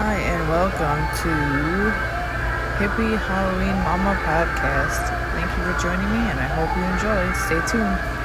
Hi and welcome to Hippie Halloween Mama Podcast. Thank you for joining me, and I hope you enjoy. Stay tuned.